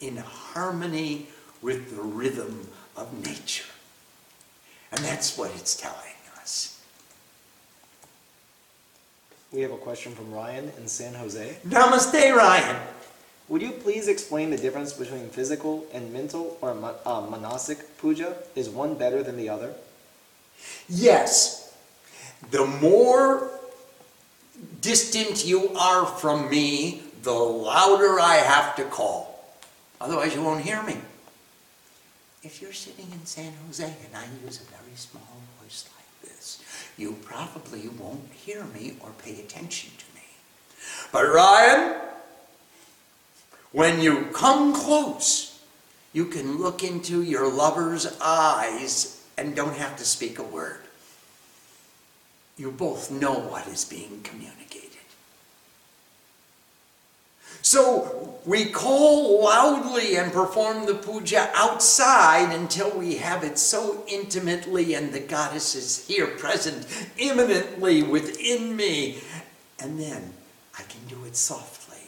in harmony with the rhythm of nature. And that's what it's telling us. We have a question from Ryan in San Jose. Namaste, Ryan. Would you please explain the difference between physical and mental or uh, manasic puja? Is one better than the other? Yes, the more distant you are from me, the louder I have to call. Otherwise, you won't hear me. If you're sitting in San Jose and I use a very small voice like this, you probably won't hear me or pay attention to me. But Ryan, when you come close, you can look into your lover's eyes and don't have to speak a word. You both know what is being communicated. So we call loudly and perform the puja outside until we have it so intimately and the goddess is here present imminently within me. And then I can do it softly.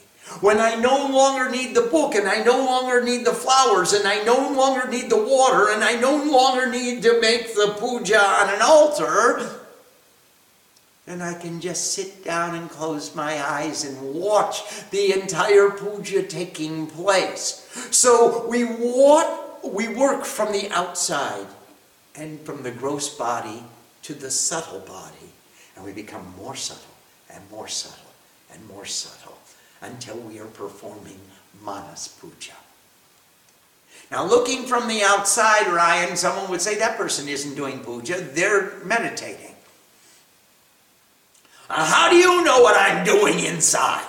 When I no longer need the book and I no longer need the flowers and I no longer need the water and I no longer need to make the puja on an altar, then I can just sit down and close my eyes and watch the entire puja taking place. So we walk, we work from the outside and from the gross body to the subtle body, and we become more subtle and more subtle and more subtle until we are performing manas puja. Now, looking from the outside, Ryan, someone would say that person isn't doing puja, they're meditating. Uh, How do you know what I'm doing inside?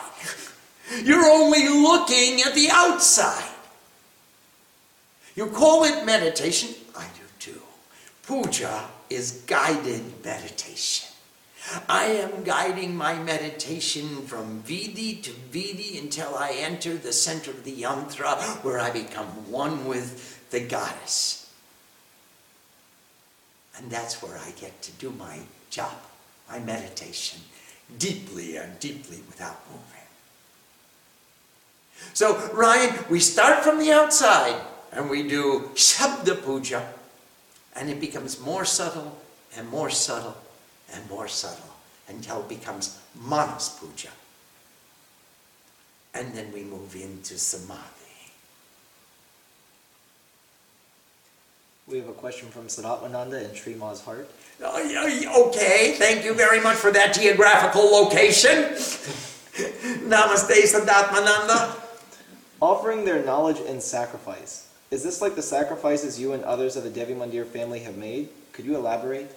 You're only looking at the outside. You call it meditation? I do too. Puja is guided meditation. I am guiding my meditation from Vidi to Vidi until I enter the center of the yantra where I become one with the goddess. And that's where I get to do my job, my meditation, deeply and deeply without moving. So, Ryan, we start from the outside and we do Shabda Puja, and it becomes more subtle and more subtle and more subtle until it becomes Manas Puja. And then we move into Samadhi. We have a question from Sadatmananda in Sri Ma's heart. Oh, Okay, thank you very much for that geographical location. Namaste, Sadatmananda. Offering their knowledge in sacrifice. Is this like the sacrifices you and others of the Devi Mandir family have made? Could you elaborate?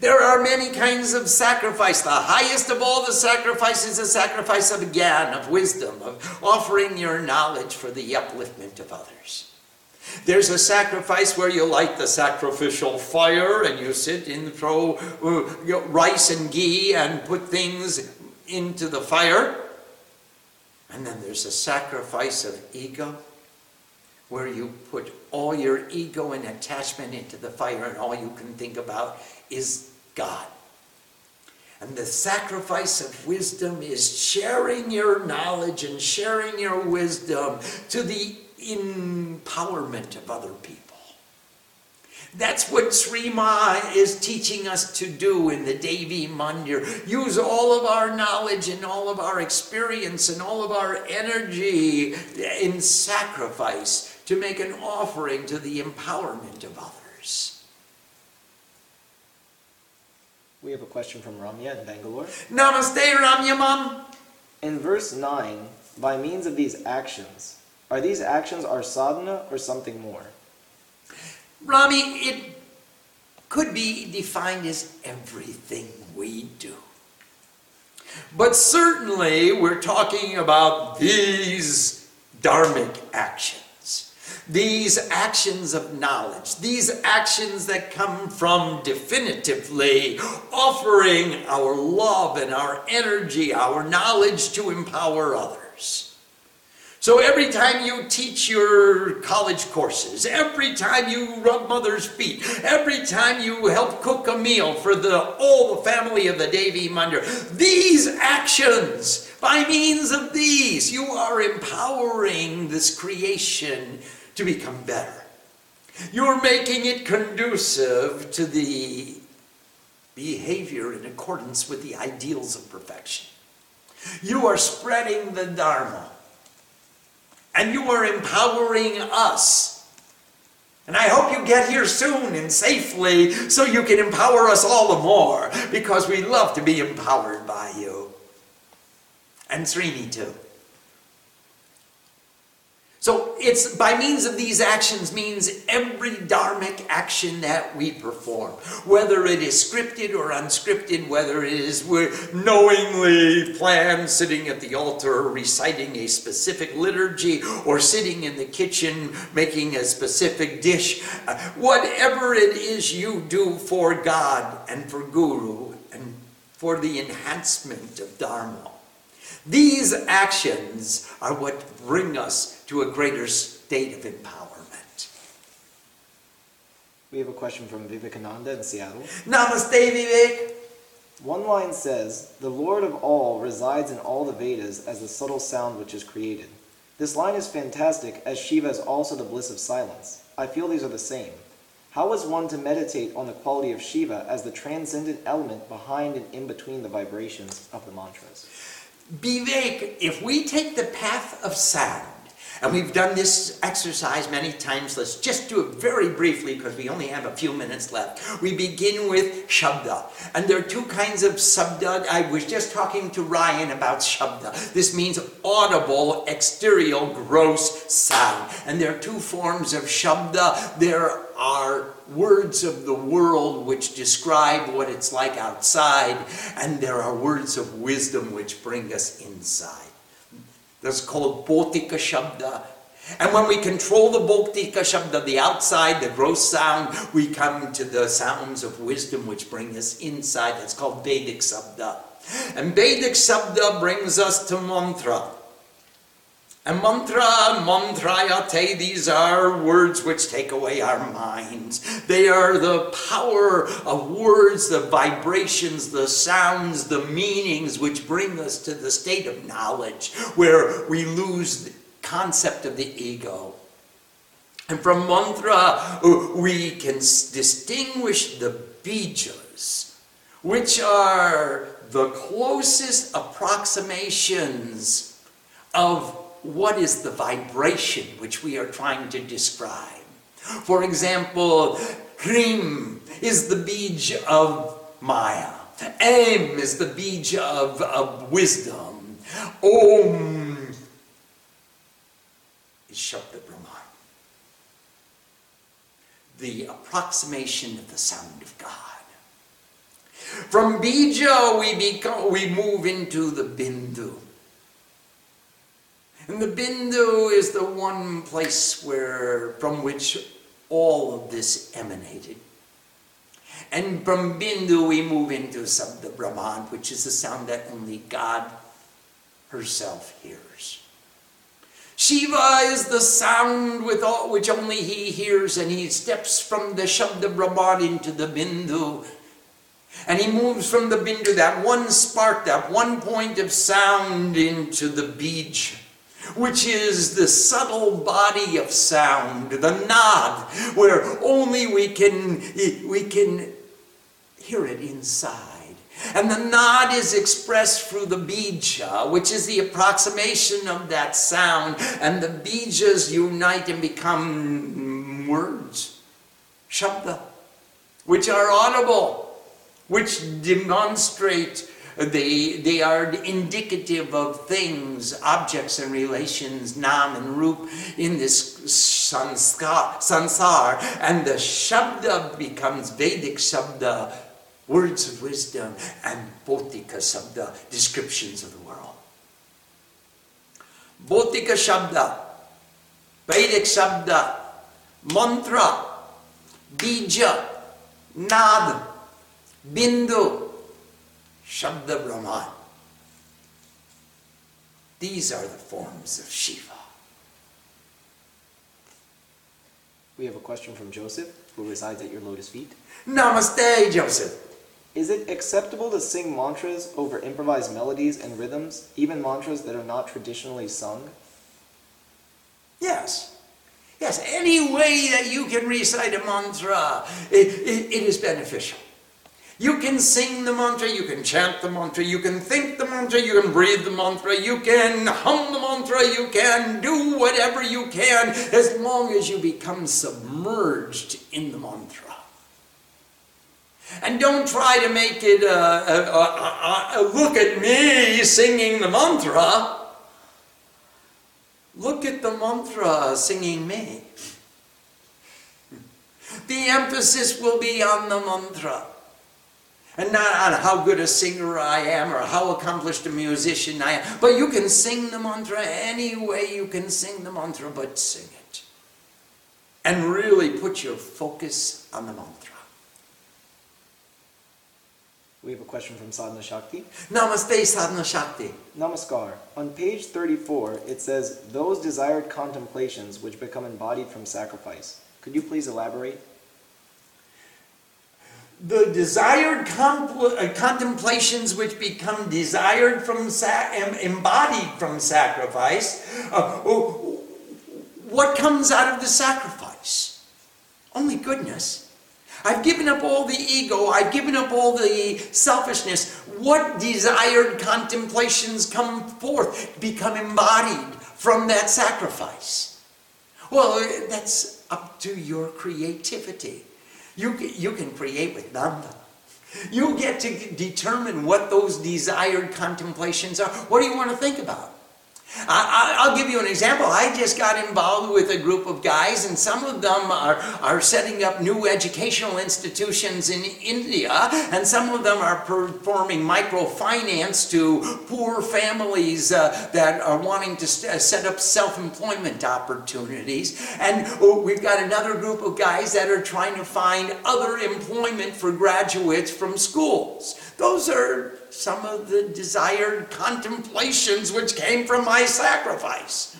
There are many kinds of sacrifice. The highest of all the sacrifices is a sacrifice of gyan, of wisdom, of offering your knowledge for the upliftment of others. There's a sacrifice where you light the sacrificial fire and you sit and throw uh, rice and ghee and put things into the fire. And then there's a sacrifice of ego where you put all your ego and attachment into the fire and all you can think about is God. And the sacrifice of wisdom is sharing your knowledge and sharing your wisdom to the empowerment of other people. That's what Sri Ma is teaching us to do in the Devi Mandir. Use all of our knowledge and all of our experience and all of our energy in sacrifice to make an offering to the empowerment of others. We have a question from Ramya in Bangalore. Namaste, Ramyamam. In verse 9, by means of these actions, are these actions our sadhana or something more? Rami, it could be defined as everything we do. But certainly, we're talking about these dharmic actions. These actions of knowledge, these actions that come from definitively offering our love and our energy, our knowledge to empower others. So every time you teach your college courses, every time you rub mother's feet, every time you help cook a meal for the whole family of the Devi Mandir, these actions, by means of these, you are empowering this creation to become better. You're making it conducive to the behavior in accordance with the ideals of perfection. You are spreading the Dharma and you are empowering us. And I hope you get here soon and safely so you can empower us all the more because we love to be empowered by you. And Srini too. So it's by means of these actions means every dharmic action that we perform, whether it is scripted or unscripted, whether it is we're knowingly planned sitting at the altar reciting a specific liturgy or sitting in the kitchen making a specific dish, uh, whatever it is you do for God and for Guru and for the enhancement of Dharma. These actions are what bring us to a greater state of empowerment. We have a question from Vivekananda in Seattle. Namaste, Vivek. One line says, The Lord of all resides in all the Vedas as the subtle sound which is created. This line is fantastic, as Shiva is also the bliss of silence. I feel these are the same. How is one to meditate on the quality of Shiva as the transcendent element behind and in between the vibrations of the mantras? Vivek, if we take the path of sound, and we've done this exercise many times. Let's just do it very briefly because we only have a few minutes left. We begin with Shabda. And there are two kinds of Shabda. I was just talking to Ryan about Shabda. This means audible, exterior, gross sound. And there are two forms of Shabda. There are words of the world which describe what it's like outside, and there are words of wisdom which bring us inside. That's called Bhotika Shabda. And when we control the Bhotika Shabda, the outside, the gross sound, we come to the sounds of wisdom which bring us inside. That's called Vedic Shabda. And Vedic Shabda brings us to mantra. And mantra, mantrayate, these are words which take away our minds. They are the power of words, the vibrations, the sounds, the meanings which bring us to the state of knowledge where we lose the concept of the ego. And from mantra, uh, we can distinguish the bijas, which are the closest approximations of what is the vibration which we are trying to describe. For example, Hrim is the bij of Maya. Aim is the bij of, of wisdom. Om is Shabda Brahman. The approximation of the sound of God. From Bija, we, become, we move into the Bindu. And the Bindu is the one place where, from which all of this emanated. And from Bindu we move into Sabda Brahman, which is the sound that only God herself hears. Shiva is the sound with all, which only he hears, and he steps from the Shabda Brahman into the Bindu. And he moves from the Bindu, that one spark, that one point of sound, into the Bij which is the subtle body of sound, the nad, where only we can, we can hear it inside. And the nad is expressed through the bija, which is the approximation of that sound. And the bijas unite and become words, shabda, which are audible, which demonstrate they, they are indicative of things, objects and relations, nam and rup, in this sanskar, sansar. And the shabda becomes Vedic shabda, words of wisdom, and Bhotika Shabda, descriptions of the world. Bhotika Shabda, Vedic Shabda, Mantra, Bija, Nad, Bindu, Shabda Brahman. These are the forms of Shiva. We have a question from Joseph, who resides at your lotus feet. Namaste, Joseph. Is it acceptable to sing mantras over improvised melodies and rhythms, even mantras that are not traditionally sung? Yes. Yes, any way that you can recite a mantra, it, it, it is beneficial. You can sing the mantra, you can chant the mantra, you can think the mantra, you can breathe the mantra, you can hum the mantra, you can do whatever you can as long as you become submerged in the mantra. And don't try to make it a, a, a, a, look at me singing the mantra. Look at the mantra singing me. The emphasis will be on the mantra. And not on how good a singer I am or how accomplished a musician I am. But you can sing the mantra any way you can sing the mantra, but sing it. And really put your focus on the mantra. We have a question from Sadhana Shakti. Namaste, Sadhana Shakti. Namaskar. On page 34, it says, Those desired contemplations which become embodied from sacrifice. Could you please elaborate? The desired compl- uh, contemplations which become desired from sa- embodied from sacrifice. Uh, what comes out of the sacrifice? Only goodness. I've given up all the ego, I've given up all the selfishness. What desired contemplations come forth, become embodied from that sacrifice? Well, that's up to your creativity. You, you can create with nanda. You get to determine what those desired contemplations are. What do you want to think about? I, will give you an example. I just got involved with a group of guys, and some of them are, are setting up new educational institutions in India, and some of them are performing microfinance to poor families uh, that are wanting to st- set up self employment opportunities. And oh, we've got another group of guys that are trying to find other employment for graduates from schools. Those are some of the desired contemplations which came from my sacrifice.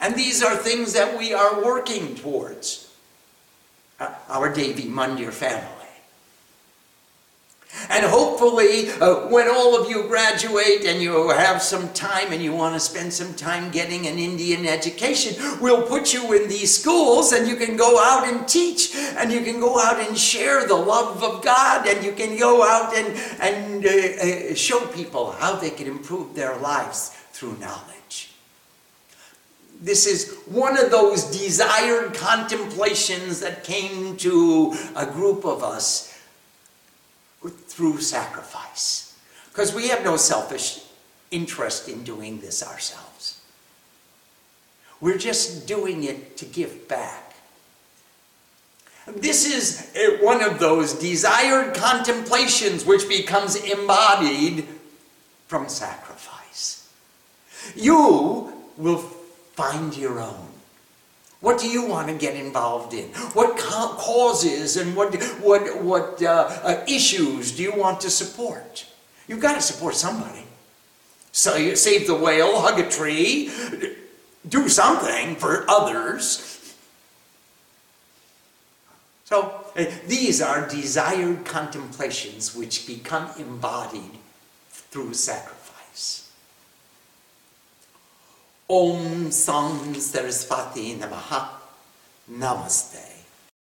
And these are things that we are working towards. Uh, our Devi Mandir family. And hopefully, uh, when all of you graduate and you have some time and you want to spend some time getting an Indian education, we'll put you in these schools and you can go out and teach and you can go out and share the love of God and you can go out and, and uh, uh, show people how they can improve their lives through knowledge. This is one of those desired contemplations that came to a group of us through sacrifice. Because we have no selfish interest in doing this ourselves. We're just doing it to give back. This is one of those desired contemplations which becomes embodied from sacrifice. You will find your own. What do you want to get involved in? What causes and what, what, what uh, uh, issues do you want to support? You've got to support somebody. So you save the whale, hug a tree, do something for others. So uh, these are desired contemplations which become embodied through sacrifice. Om Sam Saraswati Namaha. Namaste.